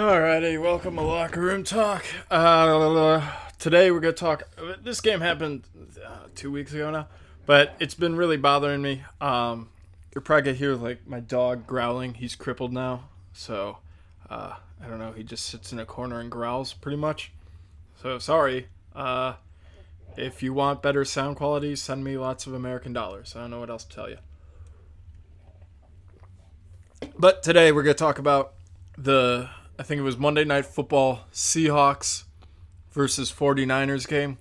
Alrighty, welcome to Locker Room Talk. Uh, today we're gonna talk. This game happened uh, two weeks ago now, but it's been really bothering me. Um, you're probably gonna hear like my dog growling. He's crippled now, so uh, I don't know. He just sits in a corner and growls pretty much. So sorry. Uh, if you want better sound quality, send me lots of American dollars. I don't know what else to tell you. But today we're gonna talk about the I think it was Monday Night Football Seahawks versus 49ers game.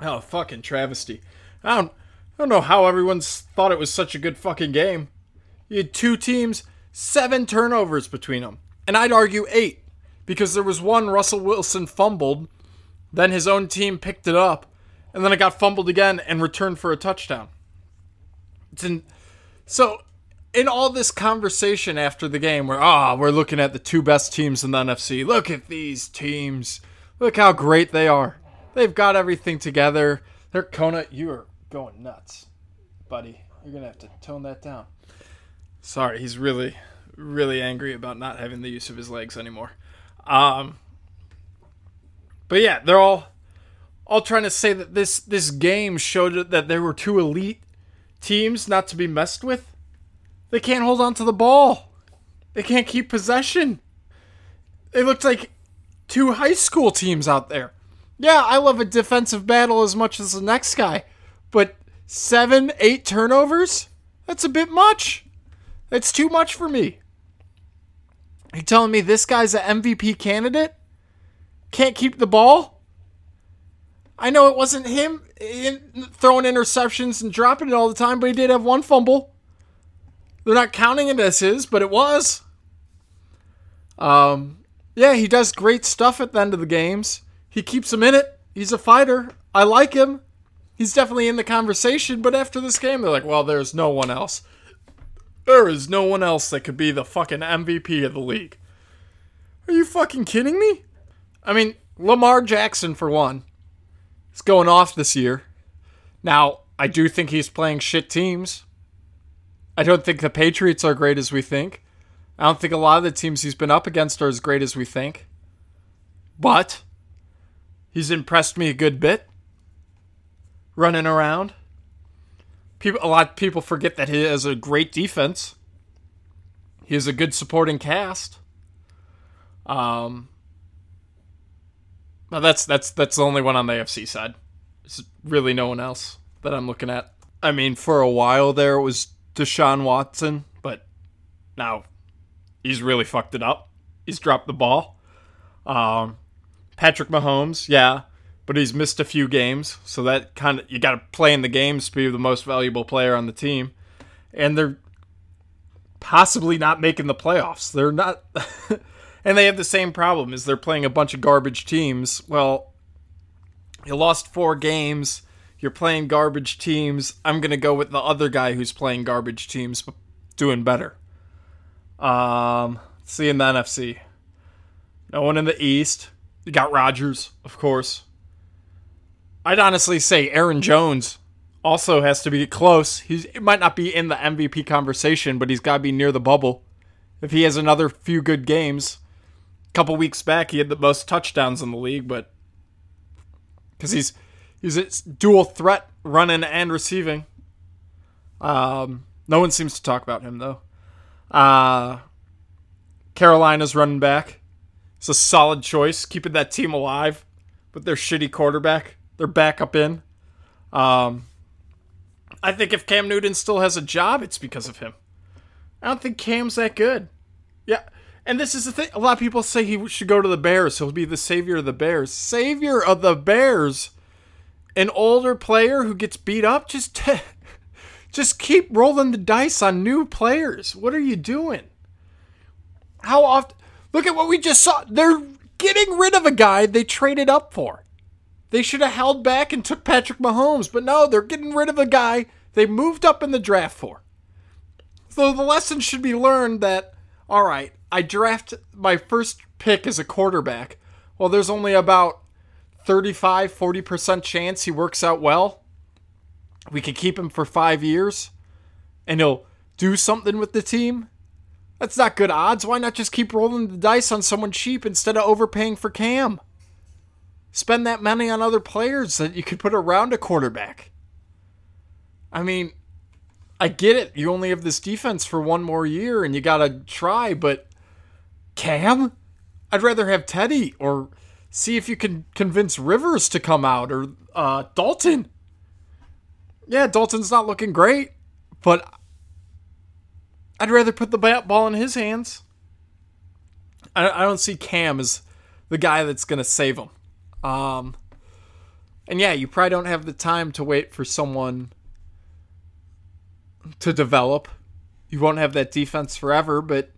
Oh, fucking travesty. I don't, I don't know how everyone's thought it was such a good fucking game. You had two teams, seven turnovers between them. And I'd argue eight, because there was one Russell Wilson fumbled, then his own team picked it up, and then it got fumbled again and returned for a touchdown. It's in, so in all this conversation after the game where ah we're looking at the two best teams in the NFC look at these teams. Look how great they are. They've got everything together. They're Kona you are going nuts buddy. You're gonna have to tone that down. Sorry he's really really angry about not having the use of his legs anymore. Um but yeah they're all all trying to say that this this game showed that there were two elite teams not to be messed with they can't hold on to the ball. They can't keep possession. They looked like two high school teams out there. Yeah, I love a defensive battle as much as the next guy, but seven, eight turnovers? That's a bit much. That's too much for me. You telling me this guy's an MVP candidate? Can't keep the ball? I know it wasn't him eh, throwing interceptions and dropping it all the time, but he did have one fumble. They're not counting it as his, but it was. Um, yeah, he does great stuff at the end of the games. He keeps them in it. He's a fighter. I like him. He's definitely in the conversation, but after this game, they're like, well, there's no one else. There is no one else that could be the fucking MVP of the league. Are you fucking kidding me? I mean, Lamar Jackson, for one, is going off this year. Now, I do think he's playing shit teams. I don't think the Patriots are great as we think. I don't think a lot of the teams he's been up against are as great as we think. But he's impressed me a good bit. Running around. People a lot of people forget that he has a great defense. He has a good supporting cast. Um but that's that's that's the only one on the AFC side. There's really no one else that I'm looking at. I mean, for a while there it was Deshaun Watson, but now he's really fucked it up. He's dropped the ball. Um, Patrick Mahomes, yeah, but he's missed a few games, so that kind of you got to play in the games to be the most valuable player on the team, and they're possibly not making the playoffs. They're not, and they have the same problem: is they're playing a bunch of garbage teams. Well, you lost four games you're playing garbage teams. I'm to go with the other guy who's playing garbage teams, but doing better. Um, see in the NFC. No one in the East. You got Rodgers, of course. I'd honestly say Aaron Jones also has to be close. He's it might not be in the MVP conversation, but he's got to be near the bubble. If he has another few good games, a couple weeks back he had the most touchdowns in the league, but because he's He's a dual threat running and receiving. Um, no one seems to talk about him though. Uh, Carolina's running back. It's a solid choice, keeping that team alive with their shitty quarterback. Their backup in. Um, I think if Cam Newton still has a job, it's because of him. I don't think Cam's that good. Yeah, and this is the thing. A lot of people say he should go to the Bears. He'll be the savior of the Bears. Savior of the Bears an older player who gets beat up, just just keep rolling the dice on new players. What are you doing? How often? Look at what we just saw. They're getting rid of a guy they traded up for. They should have held back and took Patrick Mahomes, but no, they're getting rid of a guy they moved up in the draft for. So the lesson should be learned that all right, I draft my first pick as a quarterback. Well, there's only about 35 40% chance he works out well. We could keep him for 5 years and he'll do something with the team. That's not good odds. Why not just keep rolling the dice on someone cheap instead of overpaying for Cam? Spend that money on other players that you could put around a quarterback. I mean, I get it. You only have this defense for one more year and you got to try, but Cam? I'd rather have Teddy or see if you can convince Rivers to come out or uh, Dalton. Yeah, Dalton's not looking great, but I'd rather put the ball in his hands. I, I don't see Cam as the guy that's going to save him. Um, and yeah, you probably don't have the time to wait for someone to develop. You won't have that defense forever, but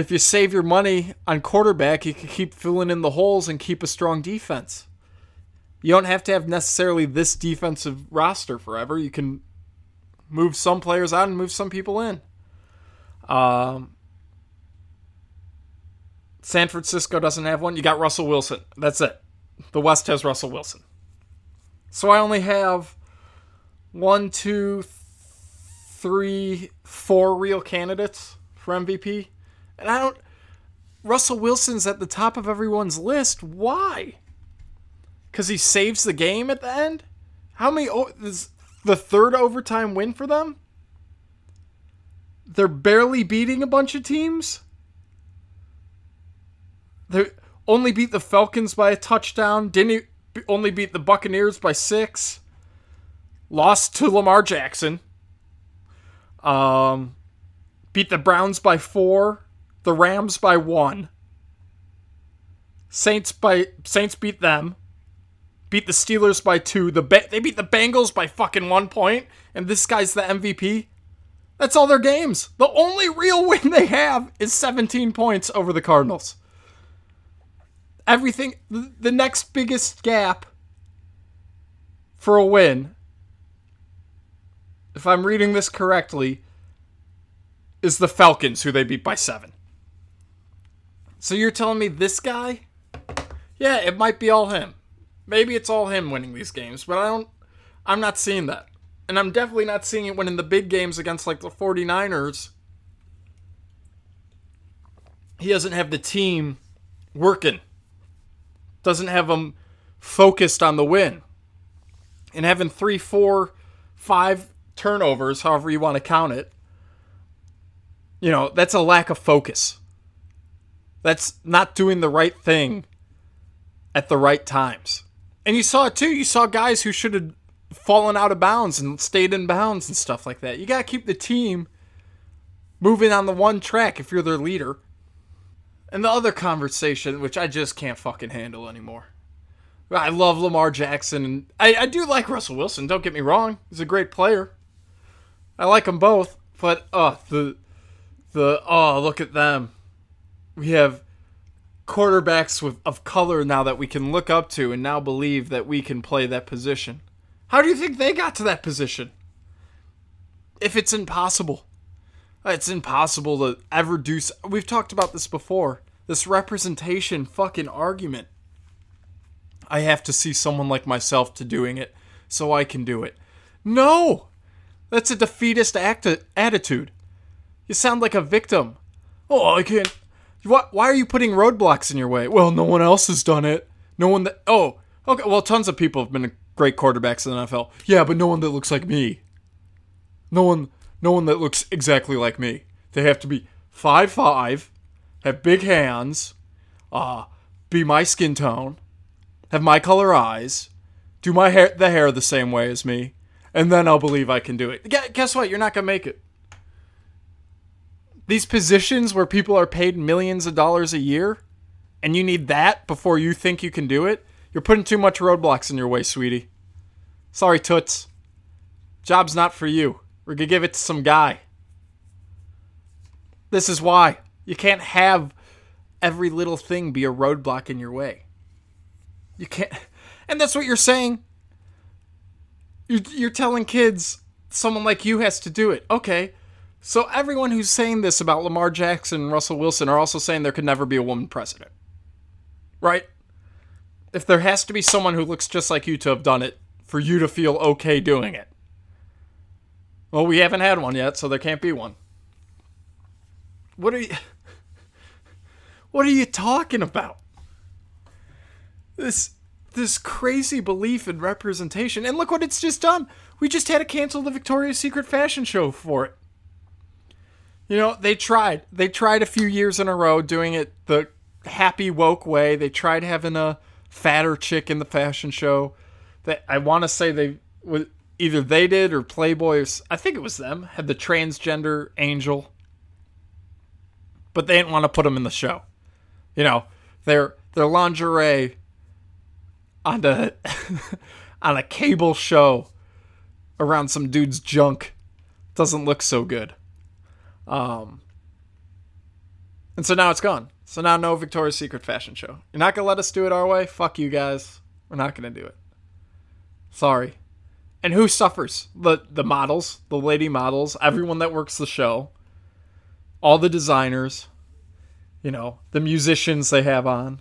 if you save your money on quarterback, you can keep filling in the holes and keep a strong defense. You don't have to have necessarily this defensive roster forever. You can move some players out and move some people in. Um, San Francisco doesn't have one. You got Russell Wilson. That's it. The West has Russell Wilson. So I only have one, two, three, four real candidates for MVP. And I don't. Russell Wilson's at the top of everyone's list. Why? Because he saves the game at the end? How many. Oh, is the third overtime win for them? They're barely beating a bunch of teams. They only beat the Falcons by a touchdown. Didn't only beat the Buccaneers by six. Lost to Lamar Jackson. Um, beat the Browns by four the Rams by one. Saints by Saints beat them. Beat the Steelers by two. The ba- they beat the Bengals by fucking one point. and this guy's the MVP. That's all their games. The only real win they have is 17 points over the Cardinals. Everything, the next biggest gap for a win, if I'm reading this correctly, is the Falcons, who they beat by seven. So you're telling me this guy? Yeah, it might be all him. Maybe it's all him winning these games, but I don't I'm not seeing that. And I'm definitely not seeing it winning the big games against like the 49ers. He doesn't have the team working. Doesn't have them focused on the win. And having three, four, five turnovers, however you want to count it, you know, that's a lack of focus. That's not doing the right thing at the right times. And you saw it too. You saw guys who should have fallen out of bounds and stayed in bounds and stuff like that. You got to keep the team moving on the one track if you're their leader. And the other conversation, which I just can't fucking handle anymore. I love Lamar Jackson and I, I do like Russell Wilson, don't get me wrong. He's a great player. I like them both, but uh the the oh look at them we have quarterbacks with, of color now that we can look up to and now believe that we can play that position. How do you think they got to that position? If it's impossible. It's impossible to ever do. So. We've talked about this before. This representation fucking argument. I have to see someone like myself to doing it so I can do it. No! That's a defeatist act- attitude. You sound like a victim. Oh, I can't why, why are you putting roadblocks in your way? Well, no one else has done it. No one that. Oh, okay. Well, tons of people have been great quarterbacks in the NFL. Yeah, but no one that looks like me. No one, no one that looks exactly like me. They have to be five five, have big hands, uh, be my skin tone, have my color eyes, do my hair the hair the same way as me, and then I'll believe I can do it. Guess what? You're not gonna make it these positions where people are paid millions of dollars a year and you need that before you think you can do it, you're putting too much roadblocks in your way, sweetie. Sorry, Toots. Job's not for you. We're going to give it to some guy. This is why. You can't have every little thing be a roadblock in your way. You can't. And that's what you're saying. You're, you're telling kids someone like you has to do it. Okay, so everyone who's saying this about Lamar Jackson and Russell Wilson are also saying there could never be a woman president. Right? If there has to be someone who looks just like you to have done it for you to feel okay doing it. Well, we haven't had one yet, so there can't be one. What are you What are you talking about? This this crazy belief in representation. And look what it's just done. We just had to cancel the Victoria's Secret fashion show for it. You know, they tried. They tried a few years in a row doing it the happy woke way. They tried having a fatter chick in the fashion show. That I want to say they either they did or Playboy. I think it was them had the transgender angel, but they didn't want to put them in the show. You know, their their lingerie on a on a cable show around some dude's junk doesn't look so good. Um, and so now it's gone. So now no Victoria's Secret fashion show. You're not gonna let us do it our way? Fuck you guys. We're not gonna do it. Sorry. And who suffers? The the models, the lady models, everyone that works the show, all the designers, you know, the musicians they have on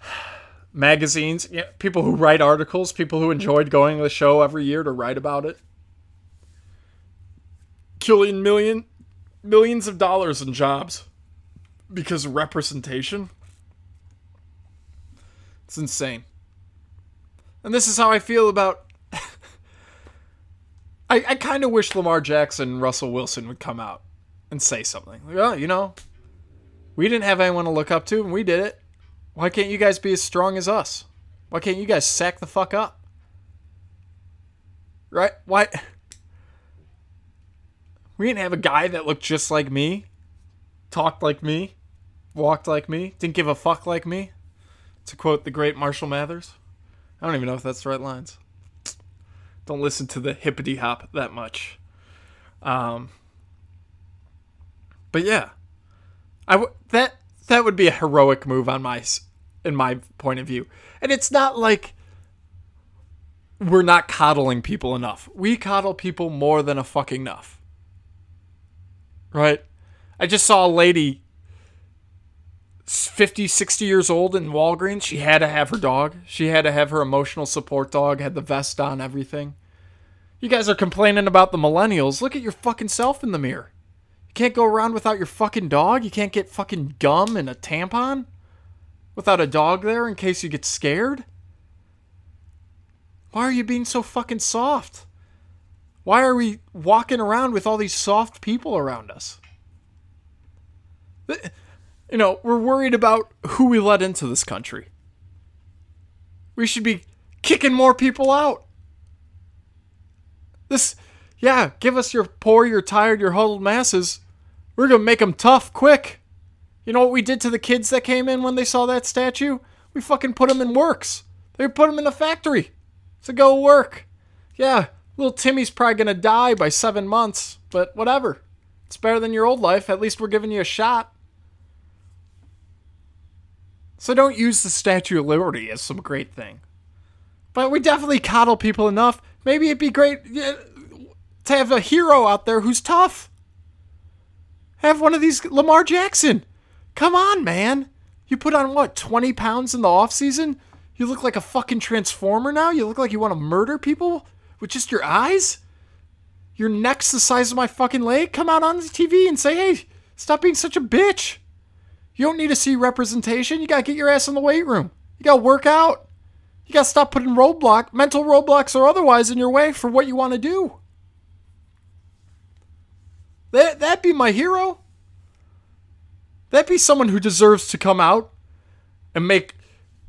magazines, yeah, people who write articles, people who enjoyed going to the show every year to write about it. Killing million millions of dollars in jobs because of representation. It's insane. And this is how I feel about I, I kind of wish Lamar Jackson and Russell Wilson would come out and say something. Like, oh, you know, we didn't have anyone to look up to, and we did it. Why can't you guys be as strong as us? Why can't you guys sack the fuck up? Right? Why? We didn't have a guy that looked just like me, talked like me, walked like me, didn't give a fuck like me. To quote the great Marshall Mathers. I don't even know if that's the right lines. Don't listen to the hippity hop that much. Um, but yeah, I w- that that would be a heroic move on my in my point of view. And it's not like we're not coddling people enough. We coddle people more than a fucking enough. Right? I just saw a lady 50, 60 years old in Walgreens. She had to have her dog. She had to have her emotional support dog, had the vest on, everything. You guys are complaining about the millennials. Look at your fucking self in the mirror. You can't go around without your fucking dog. You can't get fucking gum and a tampon without a dog there in case you get scared. Why are you being so fucking soft? Why are we walking around with all these soft people around us? You know, we're worried about who we let into this country. We should be kicking more people out. This, yeah, give us your poor, your tired, your huddled masses we're going to make them tough quick. You know what we did to the kids that came in when they saw that statue? We fucking put them in works. They put them in the factory to go work. Yeah, little Timmy's probably going to die by seven months, but whatever. It's better than your old life. At least we're giving you a shot. So don't use the Statue of Liberty as some great thing. But we definitely coddle people enough. Maybe it'd be great to have a hero out there who's tough. Have one of these Lamar Jackson. Come on, man. You put on what, 20 pounds in the off season? You look like a fucking transformer now? You look like you want to murder people with just your eyes? Your neck's the size of my fucking leg? Come out on the TV and say, hey, stop being such a bitch. You don't need to see representation. You gotta get your ass in the weight room. You gotta work out. You gotta stop putting roadblock, mental roadblocks or otherwise in your way for what you want to do. That, that'd be my hero. That'd be someone who deserves to come out and make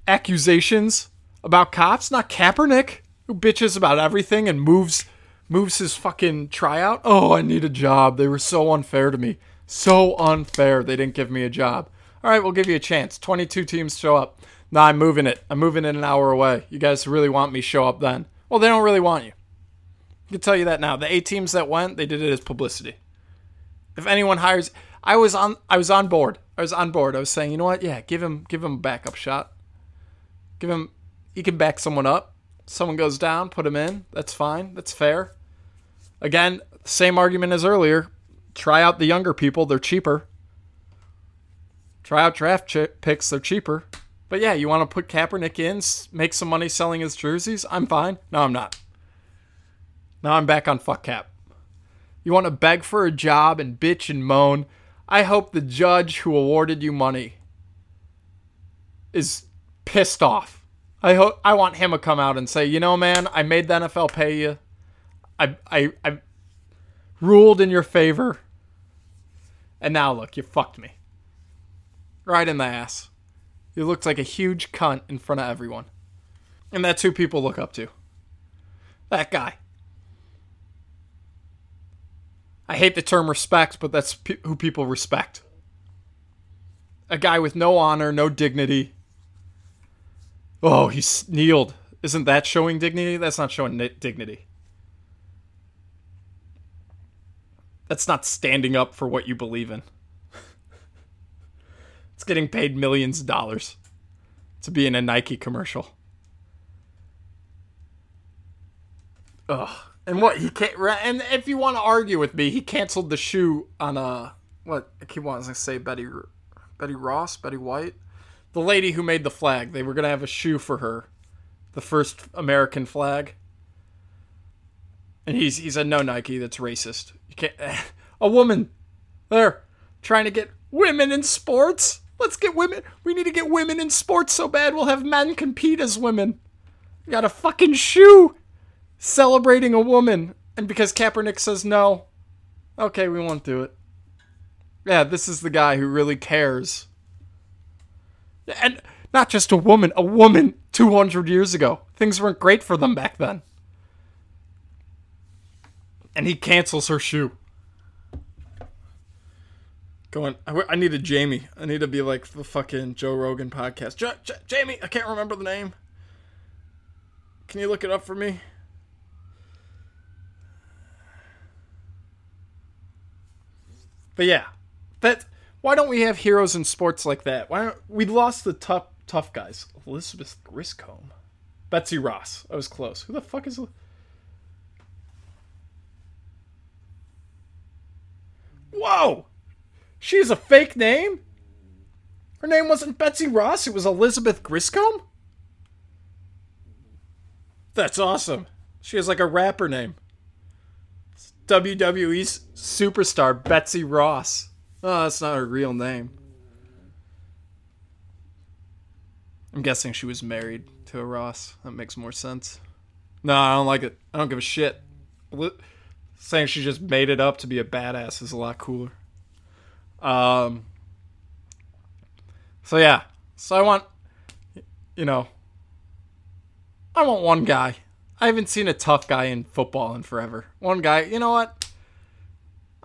accusations about cops, not Kaepernick, who bitches about everything and moves moves his fucking tryout. Oh, I need a job. They were so unfair to me. So unfair. They didn't give me a job. All right, we'll give you a chance. 22 teams show up. Nah, I'm moving it. I'm moving it an hour away. You guys really want me show up then? Well, they don't really want you. I can tell you that now. The eight teams that went, they did it as publicity. If anyone hires, I was on. I was on board. I was on board. I was saying, you know what? Yeah, give him give him a backup shot. Give him. He can back someone up. Someone goes down, put him in. That's fine. That's fair. Again, same argument as earlier. Try out the younger people. They're cheaper. Try out draft ch- picks. They're cheaper. But yeah, you want to put Kaepernick in, make some money selling his jerseys? I'm fine. No, I'm not. Now I'm back on fuck Kap. You want to beg for a job and bitch and moan. I hope the judge who awarded you money is pissed off. I hope I want him to come out and say, "You know, man, I made the NFL pay you. I I I ruled in your favor. And now look, you fucked me. Right in the ass. You looked like a huge cunt in front of everyone. And that's who people look up to. That guy. I hate the term respect, but that's pe- who people respect. A guy with no honor, no dignity. Oh, he kneeled. Isn't that showing dignity? That's not showing dignity. That's not standing up for what you believe in. it's getting paid millions of dollars to be in a Nike commercial. Ugh. And what he can't. And if you want to argue with me, he canceled the shoe on a what I keep wanting to say Betty Betty Ross, Betty White, the lady who made the flag. They were gonna have a shoe for her, the first American flag. And he's he said no Nike, that's racist. You can't. A woman, there, trying to get women in sports. Let's get women. We need to get women in sports so bad. We'll have men compete as women. We got a fucking shoe celebrating a woman. And because Kaepernick says no, okay, we won't do it. Yeah, this is the guy who really cares. And not just a woman, a woman 200 years ago. Things weren't great for them back then. And he cancels her shoe. Going, I, I need a Jamie. I need to be like the fucking Joe Rogan podcast. J- J- Jamie, I can't remember the name. Can you look it up for me? But yeah, that. Why don't we have heroes in sports like that? Why don't we lost the tough tough guys? Elizabeth Griscom, Betsy Ross. I was close. Who the fuck is? Whoa! She's a fake name? Her name wasn't Betsy Ross, it was Elizabeth Griscom? That's awesome. She has like a rapper name. WWE superstar Betsy Ross. Oh, that's not her real name. I'm guessing she was married to a Ross. That makes more sense. No, I don't like it. I don't give a shit. Saying she just made it up to be a badass is a lot cooler. Um. So yeah. So I want, you know, I want one guy. I haven't seen a tough guy in football in forever. One guy. You know what?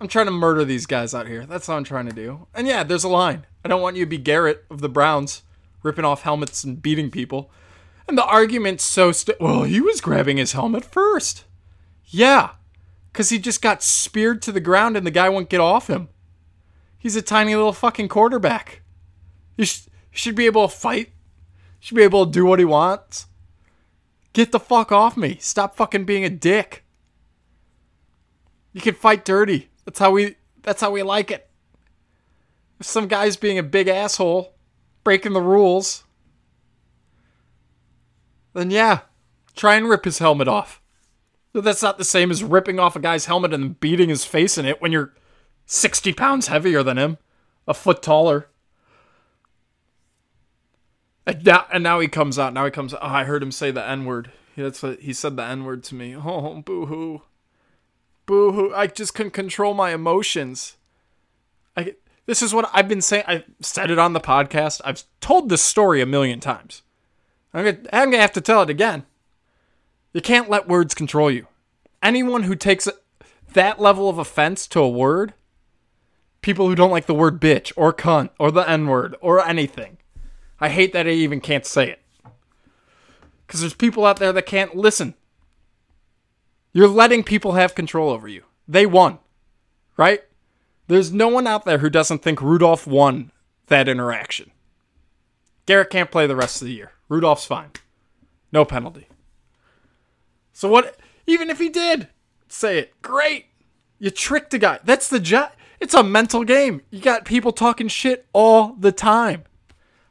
I'm trying to murder these guys out here. That's what I'm trying to do. And yeah, there's a line. I don't want you to be Garrett of the Browns, ripping off helmets and beating people. And the argument's so st- well, he was grabbing his helmet first. Yeah, because he just got speared to the ground and the guy won't get off him. He's a tiny little fucking quarterback. He sh- should be able to fight. Should be able to do what he wants. Get the fuck off me. Stop fucking being a dick. You can fight dirty. That's how we that's how we like it. If some guy's being a big asshole, breaking the rules, then yeah, try and rip his helmet off. But that's not the same as ripping off a guy's helmet and beating his face in it when you're 60 pounds heavier than him, a foot taller. And now, and now he comes out. Now he comes. Oh, I heard him say the N word. That's what he said. The N word to me. Oh, boo hoo, boo hoo. I just couldn't control my emotions. I. This is what I've been saying. I've said it on the podcast. I've told this story a million times. I'm gonna, I'm gonna have to tell it again. You can't let words control you. Anyone who takes that level of offense to a word people who don't like the word bitch or cunt or the N word or anything. I hate that I even can't say it. Because there's people out there that can't listen. You're letting people have control over you. They won, right? There's no one out there who doesn't think Rudolph won that interaction. Garrett can't play the rest of the year. Rudolph's fine. No penalty. So what even if he did say it, great. You tricked a guy. That's the job. It's a mental game. You got people talking shit all the time.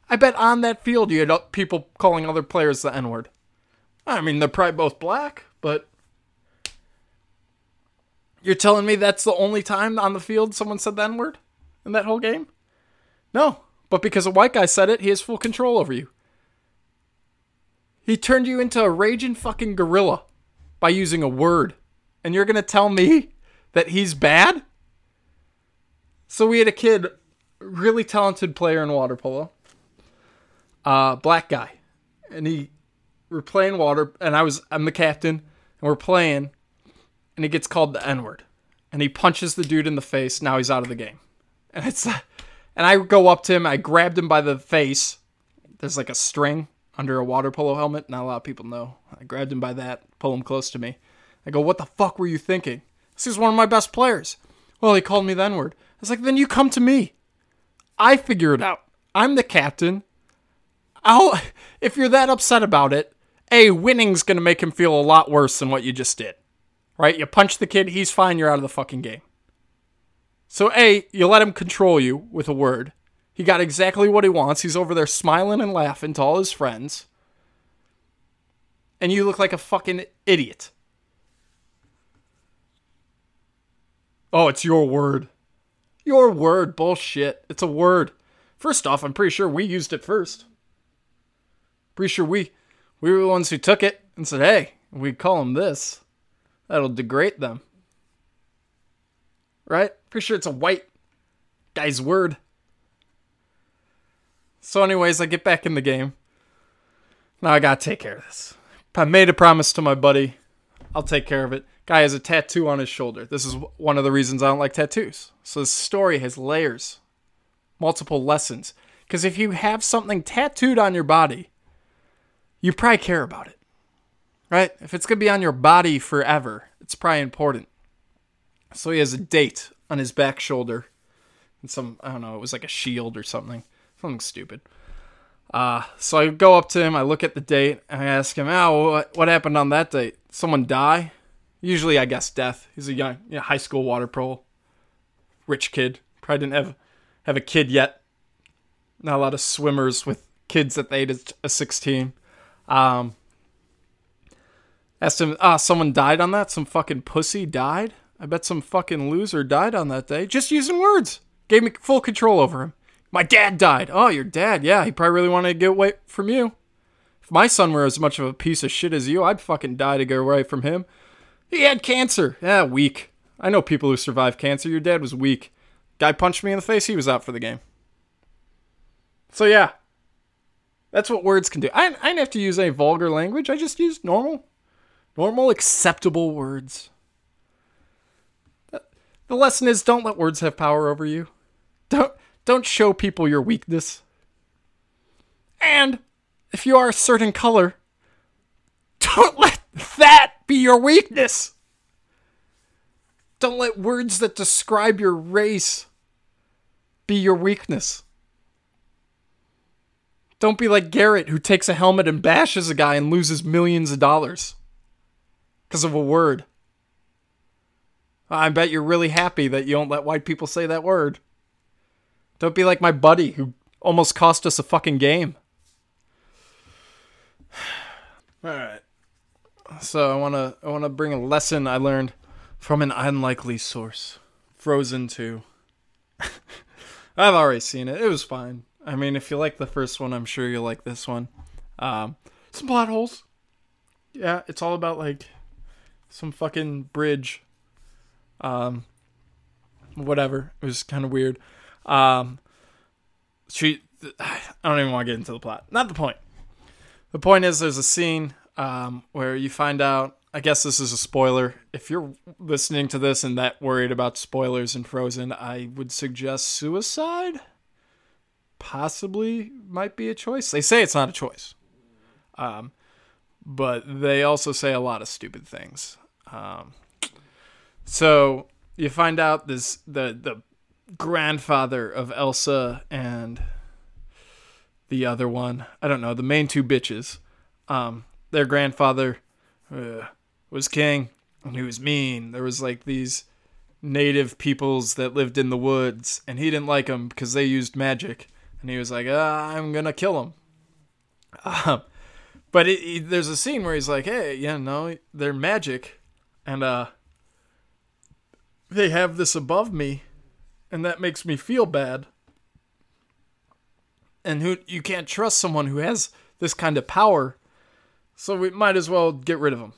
I bet on that field you had uh, people calling other players the N word. I mean, they're probably both black, but You're telling me that's the only time on the field someone said the N word in that whole game? No. But because a white guy said it, he has full control over you. He turned you into a raging fucking gorilla by using a word. And you're going to tell me that he's bad? So we had a kid, really talented player in water polo, uh, black guy. And he, we're playing water, and I was, I'm the captain, and we're playing, and he gets called the N word. And he punches the dude in the face. Now he's out of the game. And it's, and I go up to him, I grabbed him by the face. There's like a string under a water polo helmet. Not a lot of people know. I grabbed him by that, pull him close to me. I go, What the fuck were you thinking? This is one of my best players. Well, he called me the N word. I was like, Then you come to me. I figure it out. I'm the captain. I'll, if you're that upset about it, A, winning's going to make him feel a lot worse than what you just did. Right? You punch the kid, he's fine, you're out of the fucking game. So, A, you let him control you with a word. He got exactly what he wants. He's over there smiling and laughing to all his friends. And you look like a fucking idiot. Oh, it's your word. Your word. Bullshit. It's a word. First off, I'm pretty sure we used it first. Pretty sure we we were the ones who took it and said, "Hey, we call him this. That'll degrade them." Right? Pretty sure it's a white guy's word. So, anyways, I get back in the game. Now I gotta take care of this. I made a promise to my buddy. I'll take care of it. Guy has a tattoo on his shoulder. This is one of the reasons I don't like tattoos. So, this story has layers, multiple lessons. Because if you have something tattooed on your body, you probably care about it. Right? If it's gonna be on your body forever, it's probably important. So, he has a date on his back shoulder. And some, I don't know, it was like a shield or something. Something stupid. Uh, so I go up to him, I look at the date, and I ask him, "Oh, what, what happened on that date? Someone die? Usually, I guess death. He's a young, you know, high school water polo, rich kid. Probably didn't have have a kid yet. Not a lot of swimmers with kids at the age of sixteen. Um, asked him, ah, someone died on that. Some fucking pussy died. I bet some fucking loser died on that day. Just using words. Gave me full control over him. My dad died. Oh, your dad. Yeah, he probably really wanted to get away from you. If my son were as much of a piece of shit as you, I'd fucking die to get away from him. He had cancer. Yeah, weak. I know people who survived cancer. Your dad was weak. Guy punched me in the face. He was out for the game. So, yeah. That's what words can do. I, I didn't have to use any vulgar language. I just used normal, normal, acceptable words. The lesson is don't let words have power over you. Don't don't show people your weakness. And if you are a certain color, don't let that be your weakness. Don't let words that describe your race be your weakness. Don't be like Garrett, who takes a helmet and bashes a guy and loses millions of dollars because of a word. I bet you're really happy that you don't let white people say that word. Don't be like my buddy who almost cost us a fucking game. All right. So I want to I want to bring a lesson I learned from an unlikely source. Frozen 2. I've already seen it. It was fine. I mean, if you like the first one, I'm sure you'll like this one. Um, some plot holes. Yeah, it's all about like some fucking bridge. Um, whatever. It was kind of weird. Um, she, I don't even want to get into the plot. Not the point. The point is, there's a scene um, where you find out. I guess this is a spoiler. If you're listening to this and that worried about spoilers in Frozen, I would suggest suicide. Possibly might be a choice. They say it's not a choice. Um, but they also say a lot of stupid things. Um, so you find out this the the grandfather of Elsa and the other one. I don't know, the main two bitches. Um, their grandfather uh, was king and he was mean. There was like these native peoples that lived in the woods and he didn't like them because they used magic and he was like, ah, I'm gonna kill them. Um, but it, it, there's a scene where he's like, hey, yeah, no, they're magic, and uh, they have this above me and that makes me feel bad. And who you can't trust someone who has this kind of power. So we might as well get rid of him.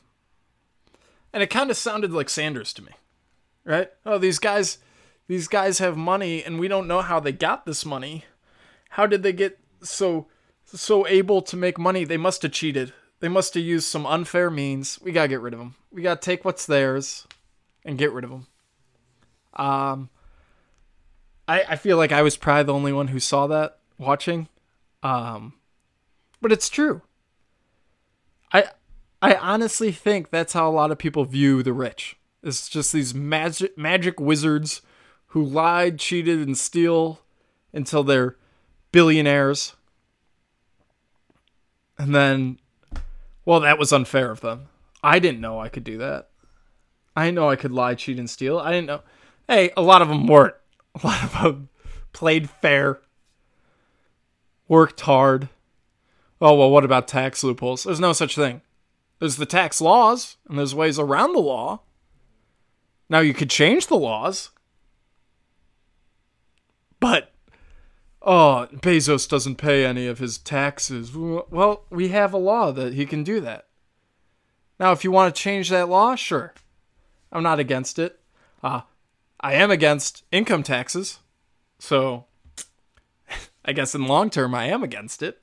And it kind of sounded like Sanders to me. Right? Oh, these guys these guys have money and we don't know how they got this money. How did they get so so able to make money? They must have cheated. They must have used some unfair means. We got to get rid of them. We got to take what's theirs and get rid of them. Um I I feel like I was probably the only one who saw that watching. Um but it's true. I I honestly think that's how a lot of people view the rich. It's just these magic magic wizards who lied, cheated, and steal until they're billionaires. And then, well, that was unfair of them. I didn't know I could do that. I know I could lie, cheat, and steal. I didn't know. Hey, a lot of them weren't. A lot of them played fair, worked hard. Oh, well, what about tax loopholes? There's no such thing. There's the tax laws, and there's ways around the law. Now, you could change the laws, but oh, Bezos doesn't pay any of his taxes. Well, we have a law that he can do that. Now, if you want to change that law, sure. I'm not against it. Uh, I am against income taxes. So I guess in long term, I am against it.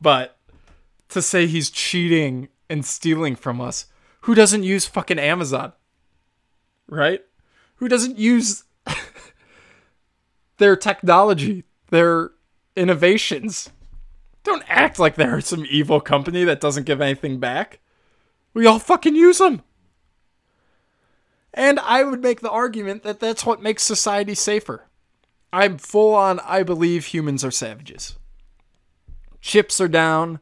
But to say he's cheating and stealing from us, who doesn't use fucking Amazon? Right? Who doesn't use their technology, their innovations. Don't act like they're some evil company that doesn't give anything back. We all fucking use them. And I would make the argument that that's what makes society safer. I'm full on, I believe humans are savages. Chips are down.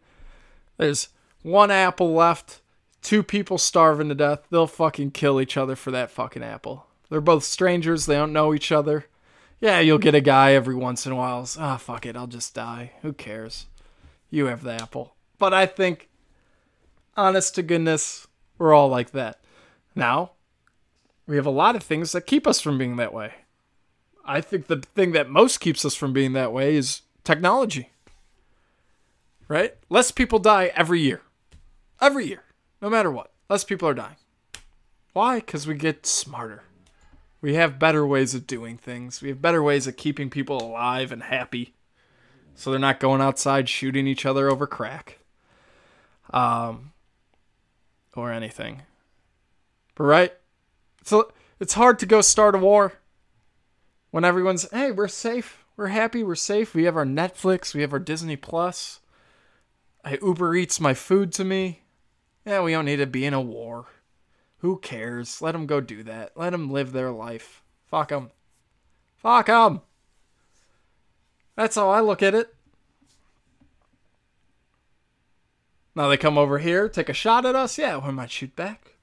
There's one apple left. Two people starving to death. They'll fucking kill each other for that fucking apple. They're both strangers. They don't know each other. Yeah, you'll get a guy every once in a while. Ah, oh, fuck it, I'll just die. Who cares? You have the apple. But I think, honest to goodness, we're all like that. Now, we have a lot of things that keep us from being that way. I think the thing that most keeps us from being that way is technology. Right? Less people die every year. Every year. No matter what. Less people are dying. Why? Because we get smarter. We have better ways of doing things. We have better ways of keeping people alive and happy. So they're not going outside shooting each other over crack. Um or anything. But right? So it's hard to go start a war when everyone's, "Hey, we're safe. We're happy. We're safe. We have our Netflix, we have our Disney Plus. I Uber Eats my food to me. Yeah, we don't need to be in a war." Who cares? Let them go do that. Let them live their life. Fuck them. Fuck them. That's how I look at it. Now they come over here, take a shot at us. Yeah, we might shoot back.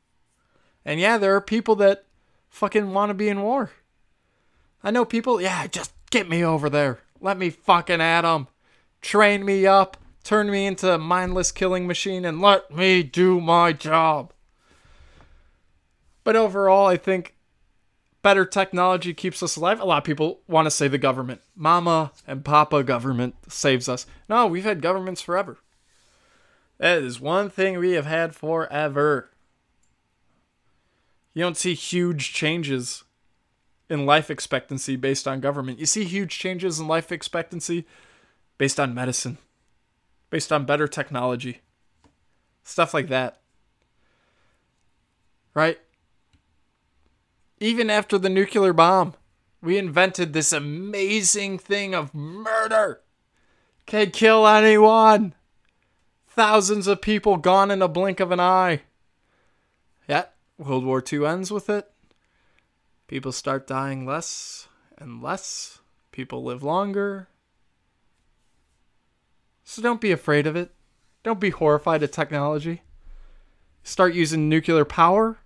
And yeah, there are people that fucking want to be in war. I know people, yeah, just get me over there. Let me fucking at them. Train me up. Turn me into a mindless killing machine and let me do my job. But overall, I think better technology keeps us alive. A lot of people want to say the government. Mama and Papa government saves us. No, we've had governments forever. That is one thing we have had forever. You don't see huge changes in life expectancy based on government. You see huge changes in life expectancy based on medicine, based on better technology, stuff like that. Right? Even after the nuclear bomb, we invented this amazing thing of murder. Can kill anyone. Thousands of people gone in a blink of an eye. Yeah, World War II ends with it. People start dying less and less. People live longer. So don't be afraid of it. Don't be horrified at technology. Start using nuclear power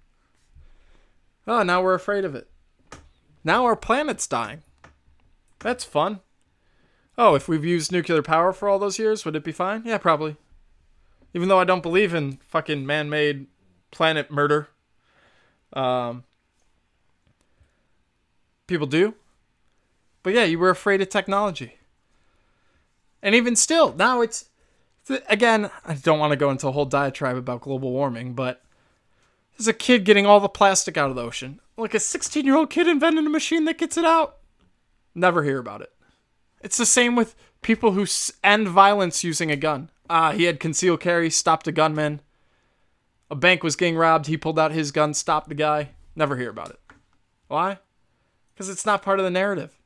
Oh, now we're afraid of it. Now our planet's dying. That's fun. Oh, if we've used nuclear power for all those years, would it be fine? Yeah, probably. Even though I don't believe in fucking man made planet murder. Um, People do. But yeah, you were afraid of technology. And even still, now it's again, I don't want to go into a whole diatribe about global warming, but there's a kid getting all the plastic out of the ocean. Like a 16 year old kid invented a machine that gets it out. Never hear about it. It's the same with people who end violence using a gun. Ah, uh, he had concealed carry, stopped a gunman. A bank was getting robbed. He pulled out his gun, stopped the guy. Never hear about it. Why? Because it's not part of the narrative.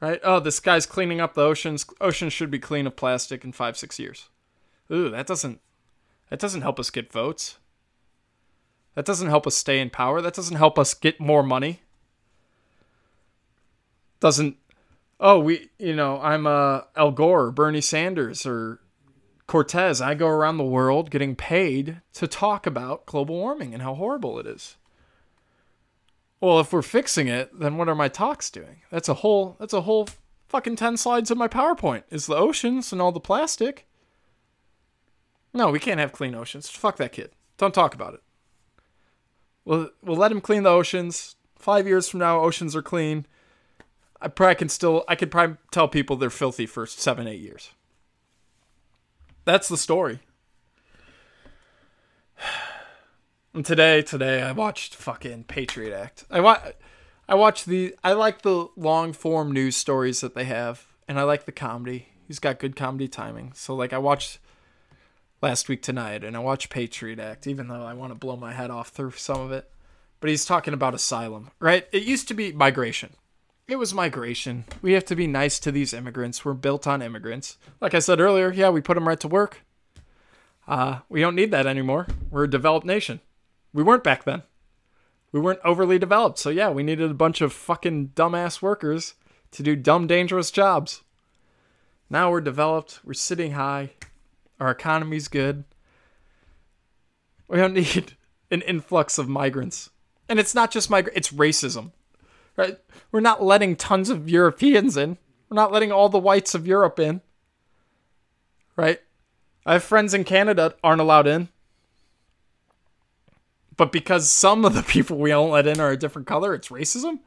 Right? Oh, this guy's cleaning up the oceans. Oceans should be clean of plastic in five, six years. Ooh, that doesn't that doesn't help us get votes. That doesn't help us stay in power. That doesn't help us get more money. Doesn't oh we you know I'm uh, Al Gore, or Bernie Sanders, or Cortez. I go around the world getting paid to talk about global warming and how horrible it is. Well, if we're fixing it, then what are my talks doing? That's a whole that's a whole fucking 10 slides of my PowerPoint. Is the oceans and all the plastic. No, we can't have clean oceans. Fuck that kid. Don't talk about it. We'll we'll let him clean the oceans. 5 years from now oceans are clean. I probably can still I could probably tell people they're filthy for 7 8 years. That's the story. And today, today I watched fucking Patriot Act. I wa- I watched the I like the long form news stories that they have, and I like the comedy. He's got good comedy timing. So like I watched last week tonight, and I watched Patriot Act, even though I want to blow my head off through some of it. But he's talking about asylum, right? It used to be migration. It was migration. We have to be nice to these immigrants. We're built on immigrants. Like I said earlier, yeah, we put them right to work. Uh, we don't need that anymore. We're a developed nation. We weren't back then. We weren't overly developed. So yeah, we needed a bunch of fucking dumbass workers to do dumb, dangerous jobs. Now we're developed. We're sitting high. Our economy's good. We don't need an influx of migrants. And it's not just migrant, it's racism. Right? We're not letting tons of Europeans in. We're not letting all the whites of Europe in. Right? I have friends in Canada aren't allowed in. But because some of the people we don't let in are a different color, it's racism?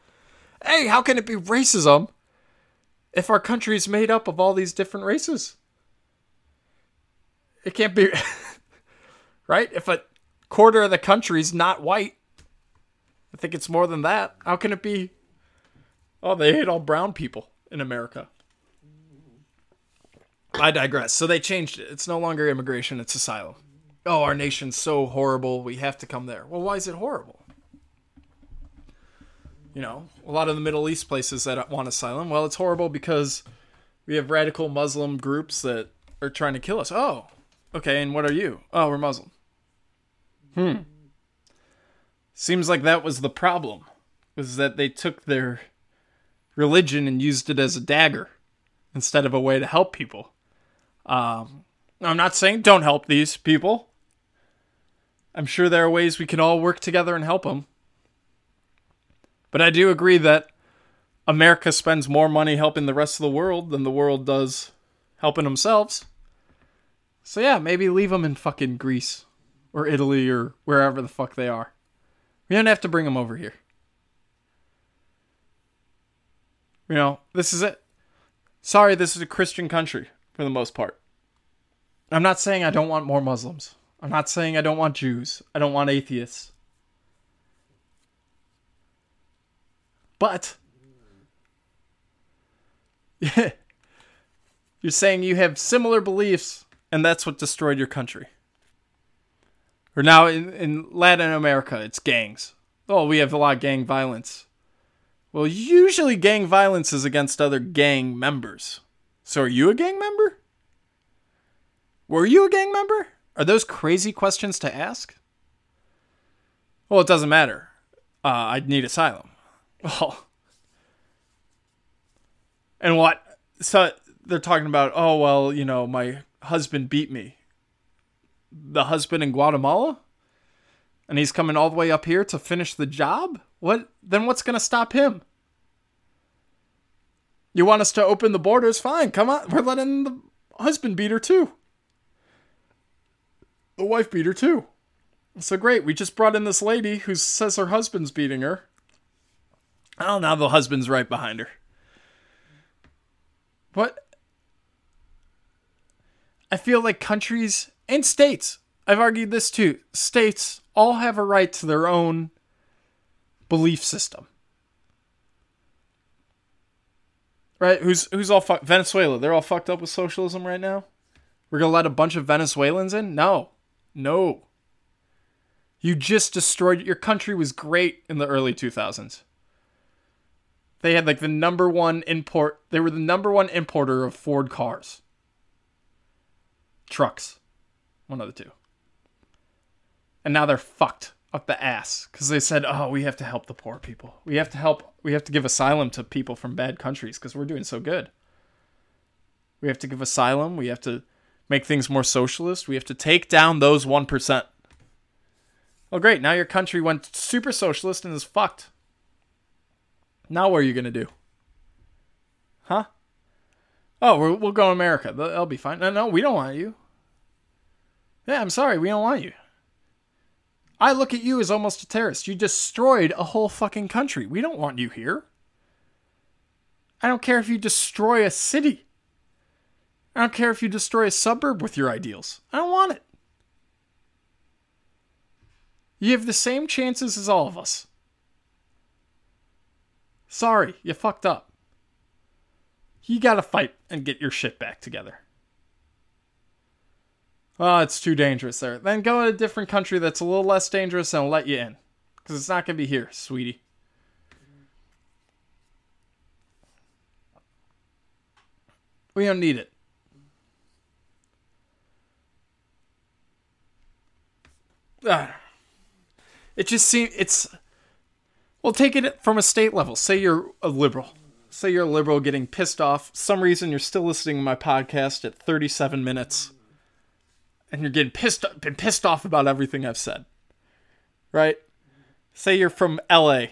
Hey, how can it be racism if our country is made up of all these different races? It can't be. right? If a quarter of the country is not white, I think it's more than that. How can it be? Oh, they hate all brown people in America. I digress. So they changed it. It's no longer immigration, it's asylum oh, our nation's so horrible, we have to come there. Well, why is it horrible? You know, a lot of the Middle East places that want asylum, well, it's horrible because we have radical Muslim groups that are trying to kill us. Oh, okay, and what are you? Oh, we're Muslim. Hmm. Seems like that was the problem, was that they took their religion and used it as a dagger instead of a way to help people. Um, I'm not saying don't help these people. I'm sure there are ways we can all work together and help them. But I do agree that America spends more money helping the rest of the world than the world does helping themselves. So yeah, maybe leave them in fucking Greece or Italy or wherever the fuck they are. We don't have to bring them over here. You know, this is it. Sorry, this is a Christian country for the most part. I'm not saying I don't want more Muslims. I'm not saying I don't want Jews. I don't want atheists. But you're saying you have similar beliefs and that's what destroyed your country. Or now in, in Latin America, it's gangs. Oh, we have a lot of gang violence. Well, usually gang violence is against other gang members. So are you a gang member? Were you a gang member? Are those crazy questions to ask? Well, it doesn't matter. Uh, I'd need asylum. Well, and what? So they're talking about, oh, well, you know, my husband beat me. The husband in Guatemala? And he's coming all the way up here to finish the job? What? Then what's going to stop him? You want us to open the borders? Fine, come on. We're letting the husband beat her too the wife beater too. So great, we just brought in this lady who says her husband's beating her. Oh, now the husband's right behind her. What? I feel like countries and states, I've argued this too, states all have a right to their own belief system. Right? Who's who's all fucked? Venezuela. They're all fucked up with socialism right now. We're gonna let a bunch of Venezuelans in? No, no. You just destroyed your country. Was great in the early two thousands. They had like the number one import. They were the number one importer of Ford cars, trucks, one of the two. And now they're fucked up the ass because they said, "Oh, we have to help the poor people. We have to help. We have to give asylum to people from bad countries because we're doing so good. We have to give asylum. We have to make things more socialist. We have to take down those one percent." Well, great. Now your country went super socialist and is fucked. Now what are you gonna do? Huh? Oh, we will go to America. That'll be fine. No, no, we don't want you. Yeah, I'm sorry, we don't want you. I look at you as almost a terrorist. You destroyed a whole fucking country. We don't want you here. I don't care if you destroy a city. I don't care if you destroy a suburb with your ideals. I don't want it. You have the same chances as all of us. Sorry, you fucked up. You gotta fight and get your shit back together. Oh, it's too dangerous there. Then go to a different country that's a little less dangerous and I'll let you in. Because it's not to be here, sweetie. We don't need it. Uh, it just seems it's. Well, take it from a state level. Say you're a liberal. Say you're a liberal getting pissed off. Some reason you're still listening to my podcast at 37 minutes and you're getting pissed been pissed off about everything I've said. Right? Say you're from LA.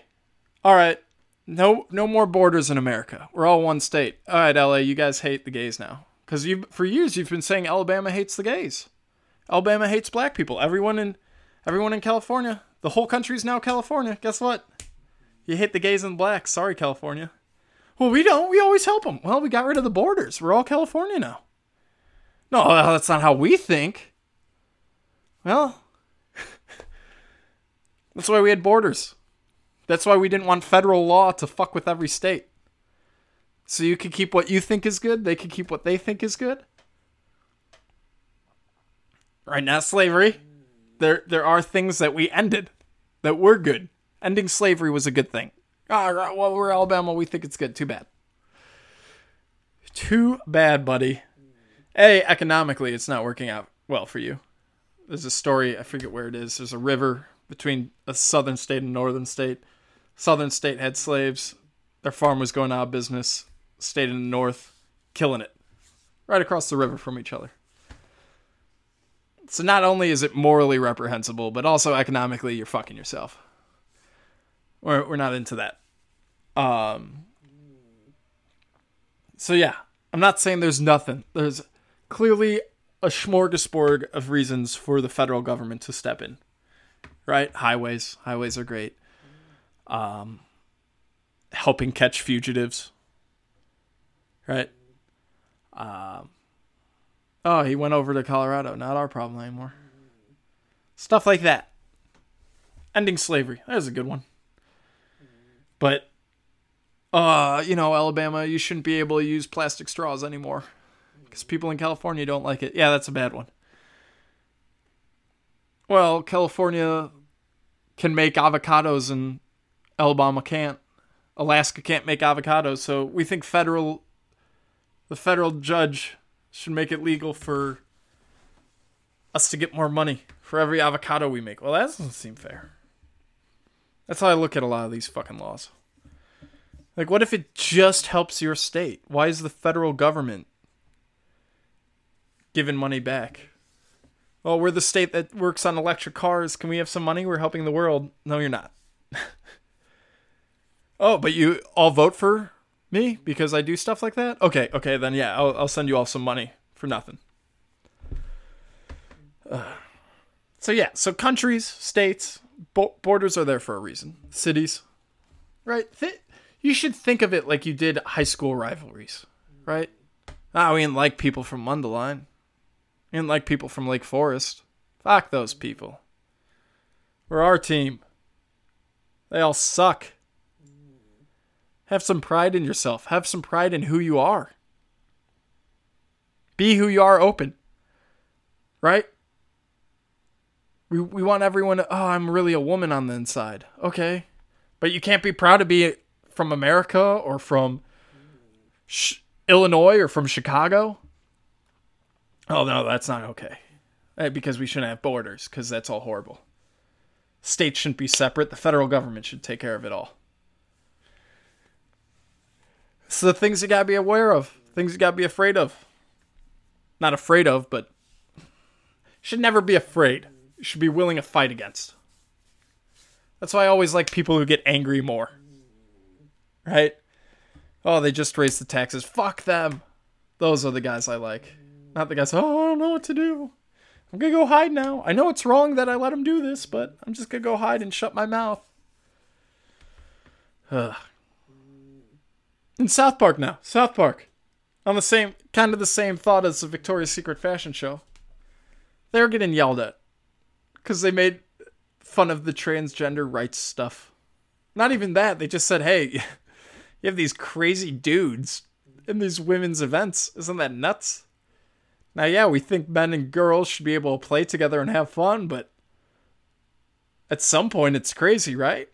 All right. No no more borders in America. We're all one state. All right, LA, you guys hate the gays now. Cuz you for years you've been saying Alabama hates the gays. Alabama hates black people. Everyone in everyone in California. The whole country's now California. Guess what? You hate the gays and blacks. Sorry, California. Well, we don't. We always help them. Well, we got rid of the borders. We're all California now. No, that's not how we think. Well, that's why we had borders. That's why we didn't want federal law to fuck with every state. So you could keep what you think is good, they could keep what they think is good. Right now, slavery. There, there are things that we ended that were good. Ending slavery was a good thing. Ah, well, we're Alabama. We think it's good. Too bad. Too bad, buddy. A, economically, it's not working out well for you there's a story I forget where it is. There's a river between a southern state and northern state. Southern state had slaves. Their farm was going out of business. State in the north, killing it, right across the river from each other. So not only is it morally reprehensible, but also economically, you're fucking yourself. We're we're not into that. Um. So yeah, I'm not saying there's nothing. There's clearly a smorgasbord of reasons for the federal government to step in. Right? Highways. Highways are great. Um, helping catch fugitives. Right? Um, oh, he went over to Colorado. Not our problem anymore. Stuff like that. Ending slavery. That was a good one. But, uh, you know, Alabama, you shouldn't be able to use plastic straws anymore because people in California don't like it. Yeah, that's a bad one. Well, California can make avocados and Alabama can't. Alaska can't make avocados, so we think federal the federal judge should make it legal for us to get more money for every avocado we make. Well, that doesn't seem fair. That's how I look at a lot of these fucking laws. Like, what if it just helps your state? Why is the federal government giving money back. Oh, we're the state that works on electric cars. Can we have some money? We're helping the world. No, you're not. oh, but you all vote for me because I do stuff like that? Okay, okay, then yeah, I'll, I'll send you all some money for nothing. Uh, So yeah, so countries, states, bo- borders are there for a reason. Cities, right? Th- you should think of it like you did high school rivalries, right? Ah, we didn't like people from Mundelein. We didn't like people from Lake Forest. Fuck those people. We're our team. They all suck. Have some pride in yourself. Have some pride in who you are. Be who you are open. Right? We, we want everyone to, oh, I'm really a woman on the inside. Okay. But you can't be proud to be from America or from Sh- Illinois or from Chicago. Oh, no, that's not okay. Eh, because we shouldn't have borders, because that's all horrible. States shouldn't be separate. The federal government should take care of it all. So the things you gotta be aware of, things you gotta be afraid of. Not afraid of, but should never be afraid. You should be willing to fight against. That's why I always like people who get angry more. Right? Oh, they just raised the taxes. Fuck them. Those are the guys I like. Not the guys, oh, I don't know what to do. I'm gonna go hide now. I know it's wrong that I let them do this, but I'm just gonna go hide and shut my mouth. Ugh. In South Park now. South Park. On the same, kind of the same thought as the Victoria's Secret fashion show. They're getting yelled at. Because they made fun of the transgender rights stuff. Not even that. They just said, hey, you have these crazy dudes in these women's events. Isn't that nuts? Now, yeah, we think men and girls should be able to play together and have fun, but at some point it's crazy, right?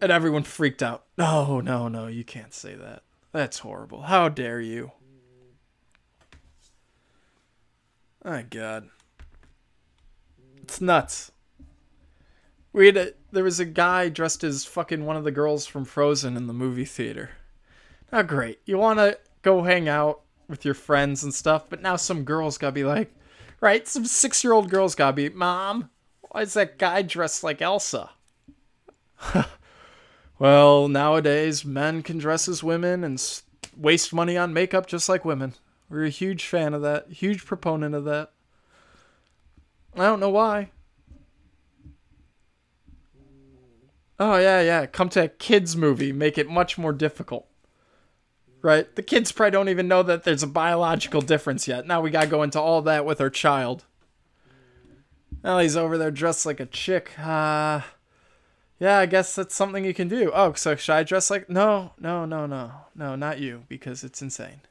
And everyone freaked out. No, no, no, you can't say that. That's horrible. How dare you? My God. It's nuts. We had a, there was a guy dressed as fucking one of the girls from Frozen in the movie theater. Now, great. You want to go hang out with your friends and stuff, but now some girls gotta be like, right? Some six year old girls gotta be, Mom, why is that guy dressed like Elsa? well, nowadays, men can dress as women and waste money on makeup just like women. We're a huge fan of that, huge proponent of that. I don't know why. Oh, yeah, yeah. Come to a kids' movie, make it much more difficult right? The kids probably don't even know that there's a biological difference yet. Now we gotta go into all that with our child. He's over there dressed like a chick. Uh, yeah, I guess that's something you can do. Oh, so should I dress like? No, no, no, no, no, not you, because it's insane.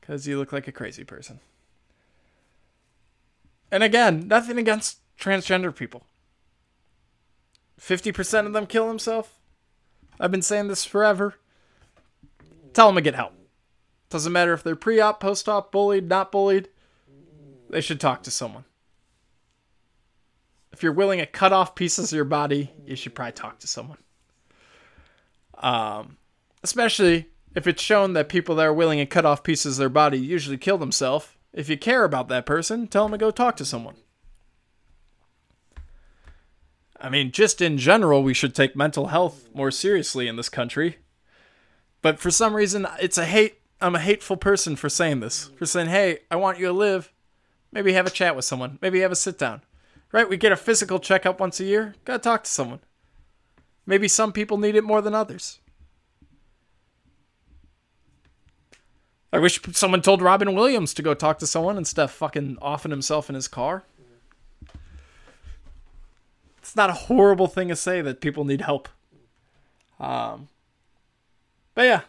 Because you look like a crazy person. And again, nothing against transgender people. 50% of them kill themselves. I've been saying this forever. Tell them to get help. Doesn't matter if they're pre op, post op, bullied, not bullied. They should talk to someone. If you're willing to cut off pieces of your body, you should probably talk to someone. Um, especially if it's shown that people that are willing to cut off pieces of their body usually kill themselves. If you care about that person, tell them to go talk to someone. I mean, just in general, we should take mental health more seriously in this country. But for some reason, it's a hate. I'm a hateful person for saying this. For saying, hey, I want you to live. Maybe have a chat with someone. Maybe have a sit down. Right? We get a physical checkup once a year. Gotta talk to someone. Maybe some people need it more than others. I wish someone told Robin Williams to go talk to someone instead of fucking offing himself in his car. It's not a horrible thing to say that people need help. Um, but yeah,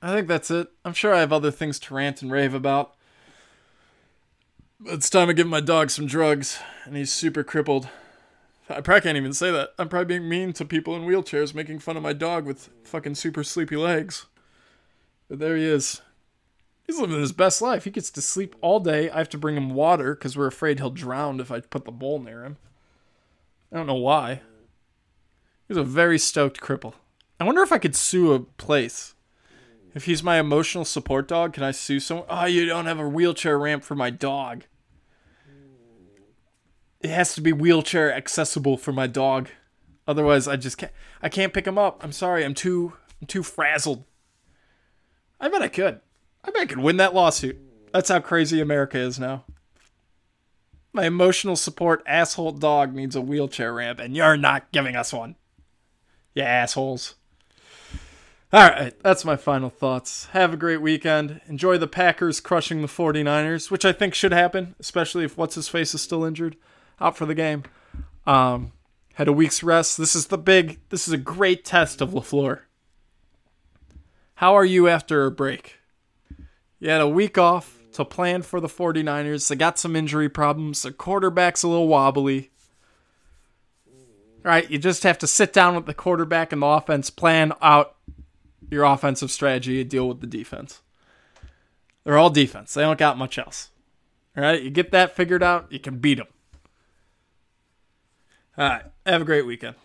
I think that's it. I'm sure I have other things to rant and rave about. It's time to give my dog some drugs, and he's super crippled. I probably can't even say that. I'm probably being mean to people in wheelchairs, making fun of my dog with fucking super sleepy legs. But there he is. He's living his best life. He gets to sleep all day. I have to bring him water because we're afraid he'll drown if I put the bowl near him. I don't know why. He's a very stoked cripple. I wonder if I could sue a place. If he's my emotional support dog, can I sue someone? Oh, you don't have a wheelchair ramp for my dog. It has to be wheelchair accessible for my dog. Otherwise, I just can't. I can't pick him up. I'm sorry. I'm too. I'm too frazzled. I bet I could. I bet I could win that lawsuit. That's how crazy America is now. My emotional support asshole dog needs a wheelchair ramp, and you're not giving us one. You assholes. All right, that's my final thoughts. Have a great weekend. Enjoy the Packers crushing the 49ers, which I think should happen, especially if what's his face is still injured, out for the game. Um, had a week's rest. This is the big. This is a great test of Lafleur. How are you after a break? You had a week off to plan for the 49ers. They got some injury problems. The quarterback's a little wobbly. All right, you just have to sit down with the quarterback and the offense, plan out your offensive strategy and deal with the defense. They're all defense. They don't got much else. All right, you get that figured out, you can beat them. All right, have a great weekend.